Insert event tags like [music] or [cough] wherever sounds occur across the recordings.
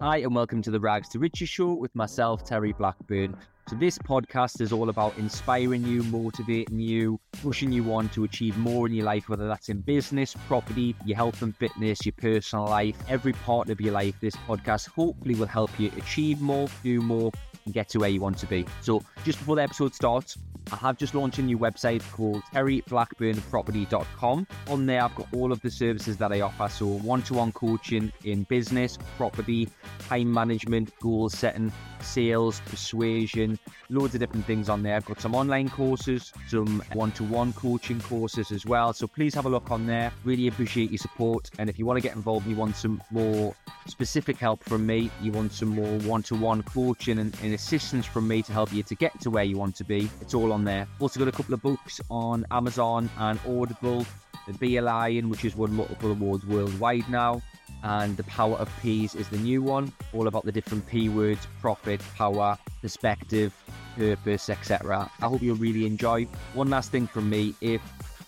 Hi, and welcome to the Rags to Riches show with myself, Terry Blackburn. So, this podcast is all about inspiring you, motivating you, pushing you on to achieve more in your life, whether that's in business, property, your health and fitness, your personal life, every part of your life. This podcast hopefully will help you achieve more, do more, and get to where you want to be. So, just before the episode starts, I have just launched a new website called terryblackburnproperty.com. On there, I've got all of the services that I offer. So, one to one coaching in business, property, time management, goal setting, sales, persuasion, loads of different things on there. I've got some online courses, some one to one coaching courses as well. So, please have a look on there. Really appreciate your support. And if you want to get involved, you want some more specific help from me, you want some more one to one coaching and, and assistance from me to help you to get to where you want to be, it's all on there. Also, got a couple of books on Amazon and Audible. The Be a Lion, which has won multiple awards worldwide now, and The Power of P's is the new one, all about the different P words profit, power, perspective, purpose, etc. I hope you'll really enjoy. One last thing from me if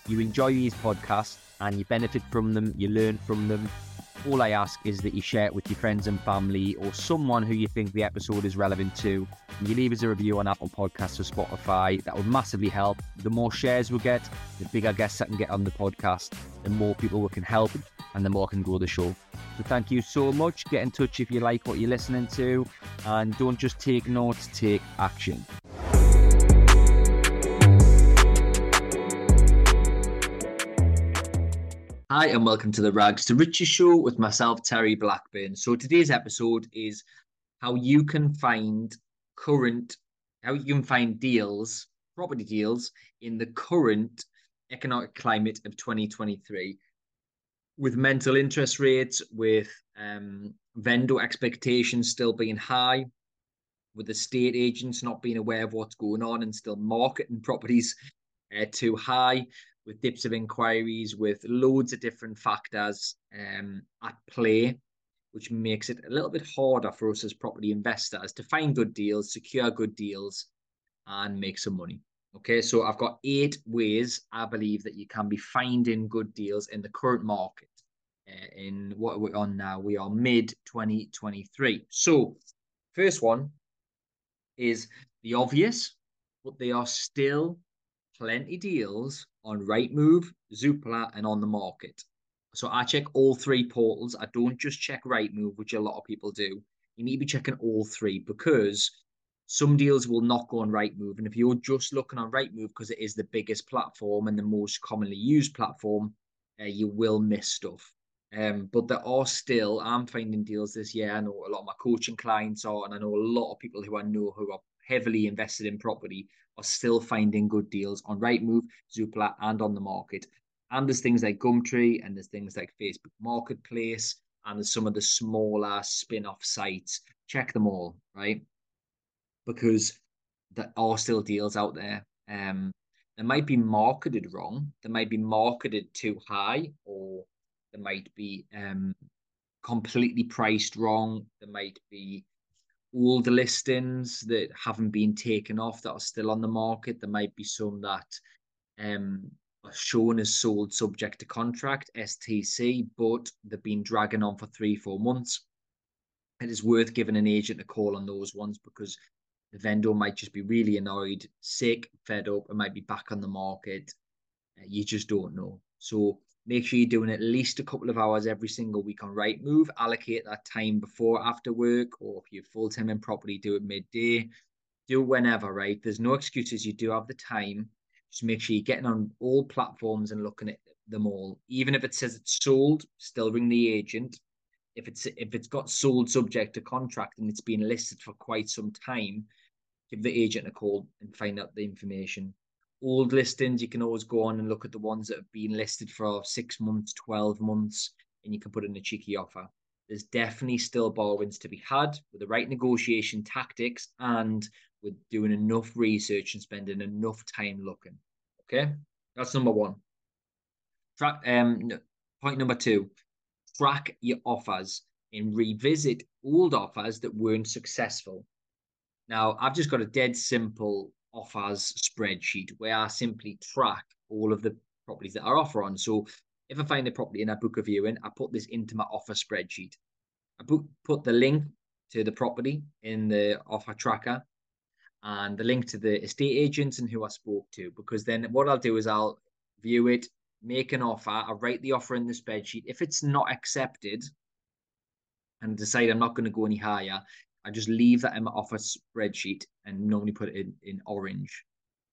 you enjoy these podcasts and you benefit from them, you learn from them, all I ask is that you share it with your friends and family or someone who you think the episode is relevant to. And you leave us a review on Apple Podcasts or Spotify. That would massively help. The more shares we get, the bigger guests I can get on the podcast, the more people we can help, and the more can grow the show. So thank you so much. Get in touch if you like what you're listening to. And don't just take notes, take action. Hi, and welcome to the Rags to Riches show with myself, Terry Blackburn. So, today's episode is how you can find current, how you can find deals, property deals in the current economic climate of 2023 with mental interest rates, with um, vendor expectations still being high, with the estate agents not being aware of what's going on and still marketing properties uh, too high, with dips of inquiries, with loads of different factors um, at play, which makes it a little bit harder for us as property investors to find good deals, secure good deals, and make some money. Okay, so I've got eight ways I believe that you can be finding good deals in the current market. Uh, in what we're on now, we are mid 2023. So, first one is the obvious, but they are still plenty deals on Rightmove, Zoopla, and on the market. So I check all three portals. I don't just check Rightmove, which a lot of people do. You need to be checking all three because some deals will not go on Rightmove. And if you're just looking on Rightmove because it is the biggest platform and the most commonly used platform, uh, you will miss stuff. Um, but there are still, I'm finding deals this year. I know a lot of my coaching clients are, and I know a lot of people who I know who are heavily invested in property are still finding good deals on Rightmove, Zoopla, and on the market. And there's things like Gumtree, and there's things like Facebook Marketplace, and there's some of the smaller spin-off sites. Check them all, right? Because there are still deals out there. Um, they might be marketed wrong. They might be marketed too high, or they might be um, completely priced wrong. They might be old listings that haven't been taken off that are still on the market. There might be some that um, are shown as sold subject to contract, STC, but they've been dragging on for three, four months. It is worth giving an agent a call on those ones because the vendor might just be really annoyed, sick, fed up, and might be back on the market. Uh, you just don't know. So Make sure you're doing at least a couple of hours every single week on Rightmove. Allocate that time before, after work, or if you're full time and properly, do it midday. Do it whenever, right? There's no excuses. You do have the time. Just make sure you're getting on all platforms and looking at them all. Even if it says it's sold, still ring the agent. If it's if it's got sold subject to contract and it's been listed for quite some time, give the agent a call and find out the information old listings, you can always go on and look at the ones that have been listed for six months, 12 months, and you can put in a cheeky offer. There's definitely still bargains to be had with the right negotiation tactics and with doing enough research and spending enough time looking. Okay, that's number one. Track um point number two, track your offers and revisit old offers that weren't successful. Now, I've just got a dead simple offers spreadsheet where I simply track all of the properties that I offer on. So if I find a property and I book a viewing, I put this into my offer spreadsheet. I put the link to the property in the offer tracker and the link to the estate agents and who I spoke to. Because then what I'll do is I'll view it, make an offer, I write the offer in the spreadsheet. If it's not accepted and decide I'm not going to go any higher, I just leave that in my offer spreadsheet and normally put it in, in orange.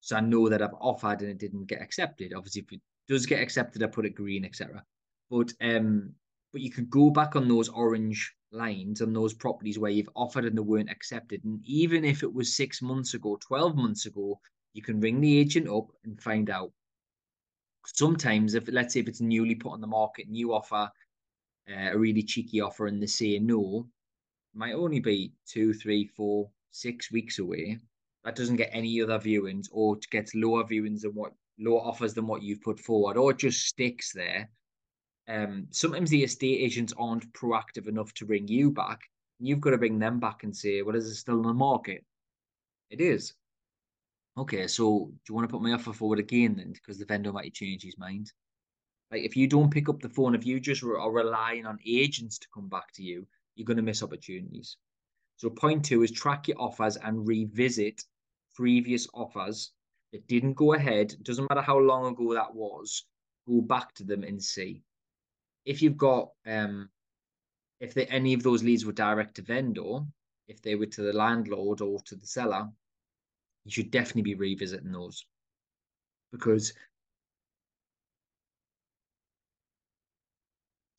So I know that I've offered and it didn't get accepted. Obviously, if it does get accepted, I put it green, etc. But um, but you could go back on those orange lines on those properties where you've offered and they weren't accepted. And even if it was six months ago, 12 months ago, you can ring the agent up and find out. Sometimes, if let's say if it's newly put on the market, new offer, uh, a really cheeky offer, and they say no, might only be two, three, four, six weeks away. That doesn't get any other viewings, or gets lower viewings than what lower offers than what you've put forward, or just sticks there um, sometimes the estate agents aren't proactive enough to ring you back. You've got to bring them back and say, well, is it still in the market? It is. Okay, so do you want to put my offer forward again then? Because the vendor might change his mind. Like if you don't pick up the phone, if you just are relying on agents to come back to you, you're going to miss opportunities. So point two is track your offers and revisit previous offers that didn't go ahead. Doesn't matter how long ago that was. Go back to them and see if you've got um, if they, any of those leads were direct to vendor, if they were to the landlord or to the seller, you should definitely be revisiting those because.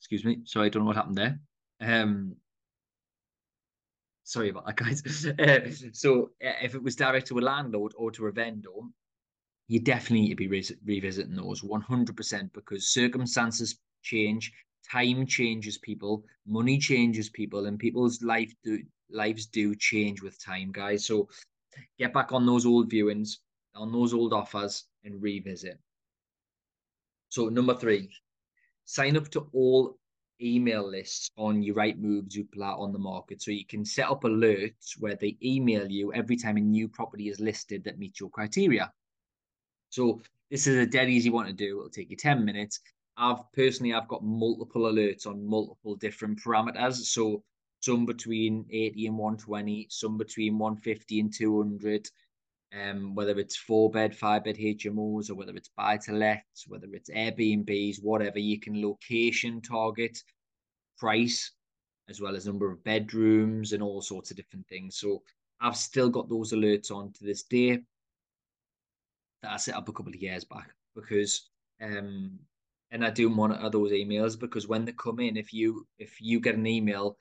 Excuse me. Sorry, I don't know what happened there. Um, sorry about that, guys. [laughs] Uh, so, if it was direct to a landlord or to a vendor, you definitely need to be re revisiting those 100% because circumstances change, time changes people, money changes people, and people's life do lives do change with time, guys. So get back on those old viewings, on those old offers, and revisit. So number three, sign up to all email lists on your Rightmove, Zoopla on the market. So you can set up alerts where they email you every time a new property is listed that meets your criteria. So this is a dead easy one to do. It'll take you 10 minutes. I've personally I've got multiple alerts on multiple different parameters. So some between 80 and 120, some between 150 and 200. Um, whether it's four bed, five bed HMOs, or whether it's buy to lets, whether it's Airbnbs, whatever, you can location target, price, as well as number of bedrooms and all sorts of different things. So I've still got those alerts on to this day that I set up a couple of years back because um and I do monitor those emails because when they come in, if you if you get an email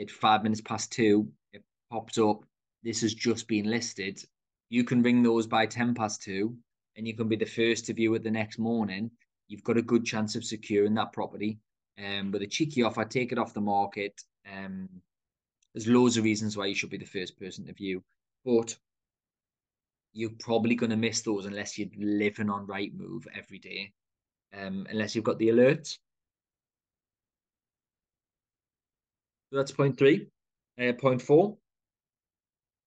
at five minutes past two, it pops up. This has just been listed. You can ring those by ten past two, and you can be the first to view it the next morning. You've got a good chance of securing that property. Um, with a cheeky offer, take it off the market. Um, there's loads of reasons why you should be the first person to view, but you're probably going to miss those unless you're living on Rightmove every day um, unless you've got the alerts. That's point three. Uh, point four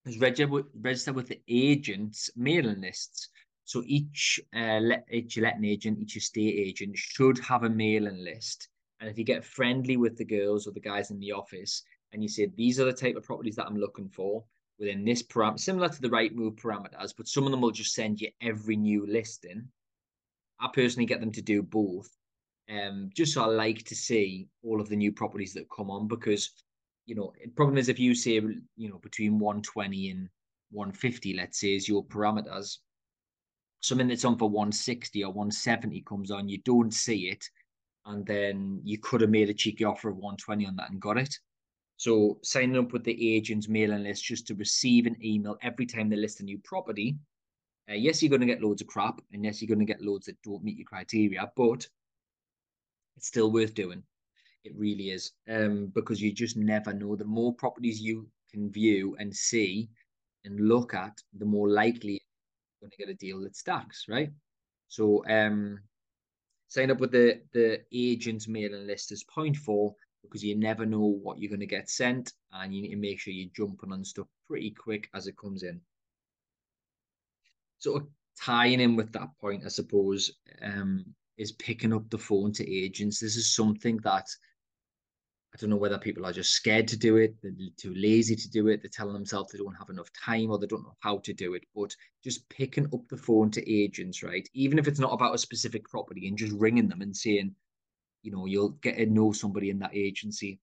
is register with, the agents' mailing lists. So each uh, let, each letting agent, each estate agent should have a mailing list. And if you get friendly with the girls or the guys in the office, and you say these are the type of properties that I'm looking for within this parameter, similar to the Rightmove parameters, but some of them will just send you every new listing. I personally get them to do both. Um, just so I like to see all of the new properties that come on because, you know, problem is if you say, you know, between 120 and 150, let's say, is your parameters, something that's on for 160 or 170 comes on, you don't see it, and then you could have made a cheeky offer of 120 on that and got it. So signing up with the agent's mailing list just to receive an email every time they list a new property uh, yes, you're going to get loads of crap, and yes, you're going to get loads that don't meet your criteria, but it's still worth doing. It really is, um, because you just never know. The more properties you can view and see and look at, the more likely you're going to get a deal that stacks, right? So, um, sign up with the the agent's mailing list is point four because you never know what you're going to get sent, and you need to make sure you're jumping on stuff pretty quick as it comes in of tying in with that point, I suppose, um, is picking up the phone to agents. This is something that I don't know whether people are just scared to do it, they're too lazy to do it, they're telling themselves they don't have enough time or they don't know how to do it. But just picking up the phone to agents, right? Even if it's not about a specific property and just ringing them and saying, you know, you'll get to know somebody in that agency.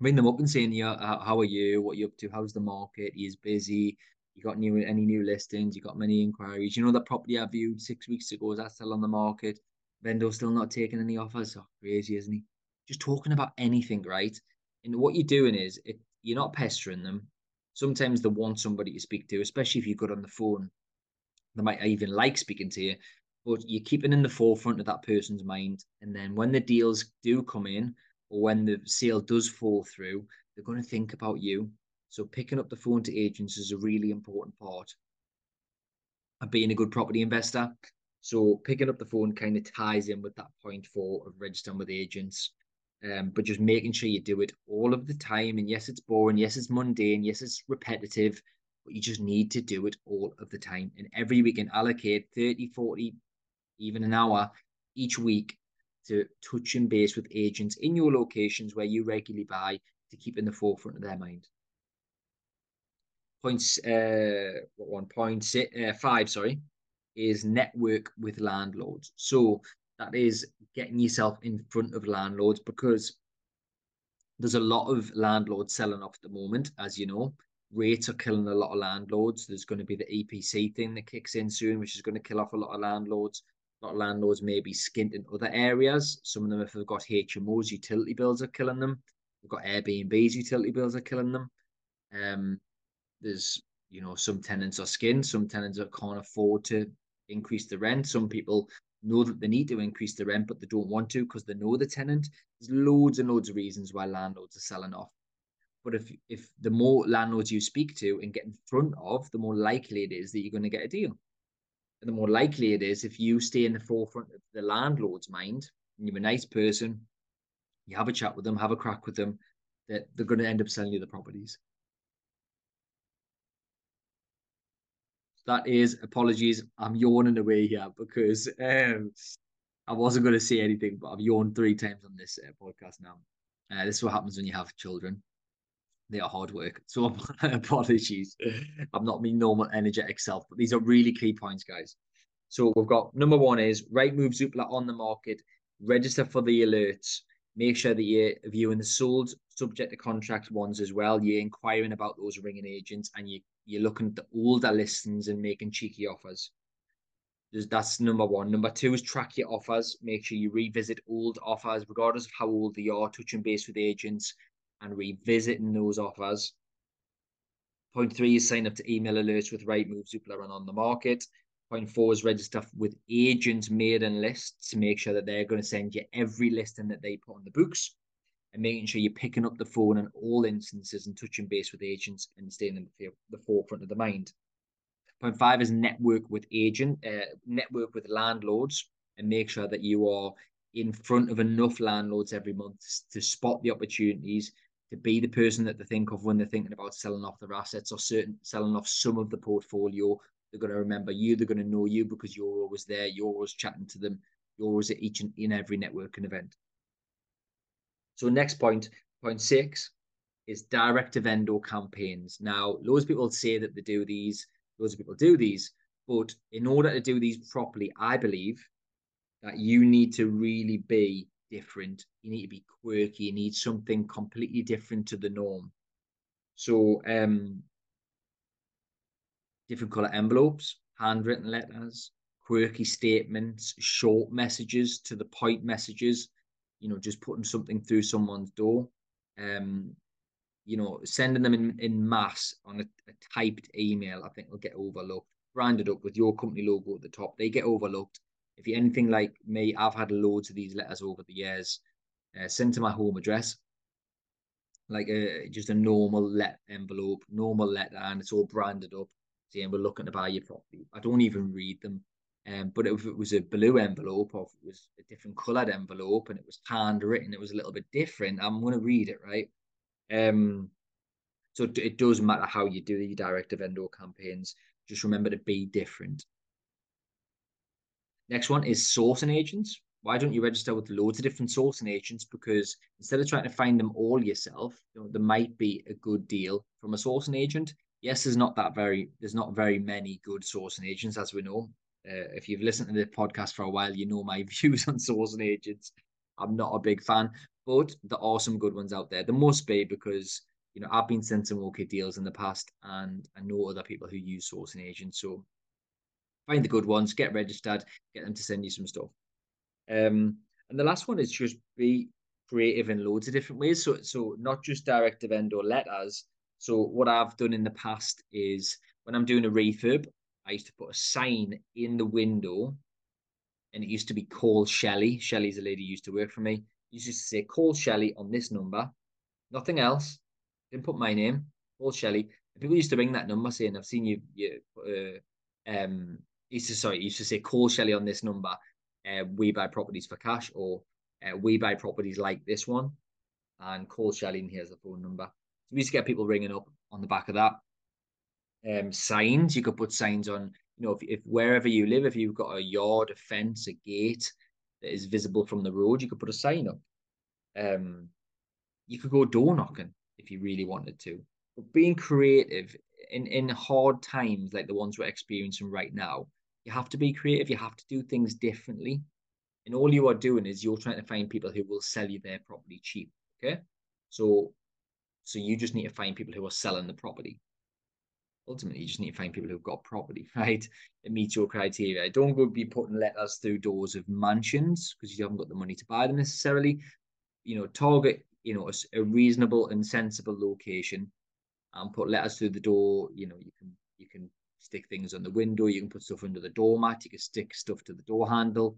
Ring them up and saying, yeah, how are you? What are you up to? How's the market? He's busy. You got new any new listings? You got many inquiries? You know that property I viewed six weeks ago is that still on the market? Vendor still not taking any offers. Oh, crazy, isn't he? Just talking about anything, right? And what you're doing is it, you're not pestering them. Sometimes they want somebody to speak to, especially if you're good on the phone. They might even like speaking to you, but you're keeping in the forefront of that person's mind. And then when the deals do come in, or when the sale does fall through, they're going to think about you. So picking up the phone to agents is a really important part of being a good property investor. So picking up the phone kind of ties in with that point four of registering with agents um, but just making sure you do it all of the time. And yes, it's boring. Yes, it's mundane. Yes, it's repetitive, but you just need to do it all of the time. And every week, and allocate 30, 40, even an hour each week to touch and base with agents in your locations where you regularly buy to keep in the forefront of their mind. Points, uh, one point six, uh, five, sorry, is network with landlords. So that is getting yourself in front of landlords because there's a lot of landlords selling off at the moment, as you know. Rates are killing a lot of landlords. There's going to be the EPC thing that kicks in soon, which is going to kill off a lot of landlords. A lot of landlords may be skint in other areas. Some of them, if they've got HMOs, utility bills are killing them. They've got Airbnbs, utility bills are killing them. Um, there's, you know, some tenants are skint. Some tenants can't afford to increase the rent. Some people know that they need to increase the rent, but they don't want to because they know the tenant. There's loads and loads of reasons why landlords are selling off. But if if the more landlords you speak to and get in front of, the more likely it is that you're going to get a deal. And the more likely it is if you stay in the forefront of the landlord's mind and you're a nice person, you have a chat with them, have a crack with them, that they're going to end up selling you the properties. That is apologies. I'm yawning away here because um, I wasn't going to say anything, but I've yawned three times on this uh, podcast now. Uh, this is what happens when you have children. They are hard work. So [laughs] apologies. I'm not me normal energetic self, but these are really key points, guys. So we've got number one is Rightmove Zoopla on the market. Register for the alerts. Make sure that you're viewing the sold subject to contract ones as well. You're inquiring about those ringing agents and you you're looking at the older listings and making cheeky offers. That's number one. Number two is track your offers. Make sure you revisit old offers, regardless of how old they are, touching base with agents and revisiting those offers. Point three is sign up to email alerts with Rightmove, Zoopla, and on the market. Point four is register with agents mailing lists to make sure that they're going to send you every listing that they put on the books and making sure you're picking up the phone in all instances and touching base with agents and staying in the, the forefront of the mind. Point five is network with agent, uh, network with landlords, and make sure that you are in front of enough landlords every month to spot the opportunities, to be the person that they think of when they're thinking about selling off their assets or certain selling off some of the portfolio. They're going to remember you. They're going to know you because you're always there. You're always chatting to them. You're always at each and in every networking event. So next point, point six, is direct to vendor campaigns. Now, loads of people say that they do these, loads of people do these, but in order to do these properly, I believe that you need to really be different. You need to be quirky. You need something completely different to the norm. So, um, different color envelopes, handwritten letters, quirky statements, short messages to the point messages you know, just putting something through someone's door, um, you know, sending them in, in mass on a, a typed email, I think will get overlooked. Branded up with your company logo at the top, they get overlooked. If you're anything like me, I've had loads of these letters over the years uh, sent to my home address, like a uh, just a normal let envelope, normal letter, and it's all branded up, saying we're looking to buy your property. I don't even read them. Um, but if it was a blue envelope or it was a different coloured envelope and it was handwritten, it was a little bit different. I'm going to read it, right? Um, so it does matter how you do the direct to vendor campaigns. Just remember to be different. Next one is sourcing agents. why don't you register with loads of different sourcing agents? Because instead of trying to find them all yourself, you know, there might be a good deal from a sourcing agent. Yes, there's not that very there's not very many good sourcing agents, as we know. Uh, if you've listened to the podcast for a while, you know my [laughs] views on sourcing agents. I'm not a big fan, but there are some good ones out there. There must be because you know I've been sent some okay deals in the past, and I know other people who use sourcing agents. So find the good ones, get registered, get them to send you some stuff. Um, and the last one is just be creative in loads of different ways. So, so not just direct to vendor letters. So, what I've done in the past is when I'm doing a refurb, I used to put a sign in the window, and it used to be call Shelley. Shelley's a lady who used to work for me. used to say call Shelley on this number, nothing else. Didn't put my name. Call Shelley. People used to ring that number saying, "I've seen you." you uh, um, used to sorry, used to say call Shelley on this number, uh, we buy properties for cash or uh, we buy properties like this one and call Shelley and here's the phone number. We used to get people ringing up on the back of that. Um, signs, you could put signs on, you know, if, if wherever you live, if you've got a yard, a fence, a gate that is visible from the road, you could put a sign up. Um, you could go door knocking if you really wanted to. But being creative in, in hard times like the ones we're experiencing right now, you have to be creative. You have to do things differently. And all you are doing is you're trying to find people who will sell you their property cheap. Okay. So, so you just need to find people who are selling the property. Ultimately, you just need to find people who've got property, [laughs] right? That meets your criteria. Don't go be putting letters through doors of mansions because you haven't got the money to buy them necessarily. You know, target, you know, a, a reasonable and sensible location and put letters through the door. You know, you can you can stick things on the window. You can put stuff under the doormat. You can stick stuff to the door handle.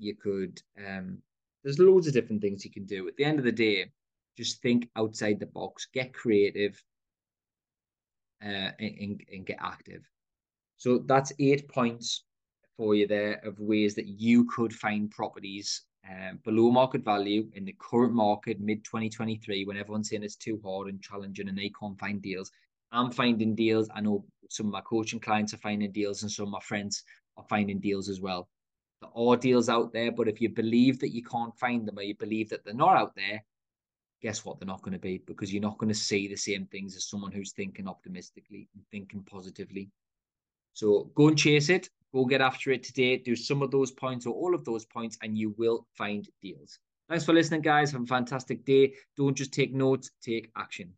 You could, um, there's loads of different things you can do. At the end of the day, just think outside the box, get creative, uh, and, and get active. So that's eight points for you there of ways that you could find properties um, below market value in the current market, mid 2023, when everyone's saying it's too hard and challenging and they can't find deals. I'm finding deals. I know some of my coaching clients are finding deals, and some of my friends are finding deals as well. There are deals out there, but if you believe that you can't find them or you believe that they're not out there, guess what? They're not going to be because you're not going to see the same things as someone who's thinking optimistically and thinking positively. So go and chase it. Go get after it today. Do some of those points or all of those points, and you will find deals. Thanks for listening, guys. Have a fantastic day. Don't just take notes, take action.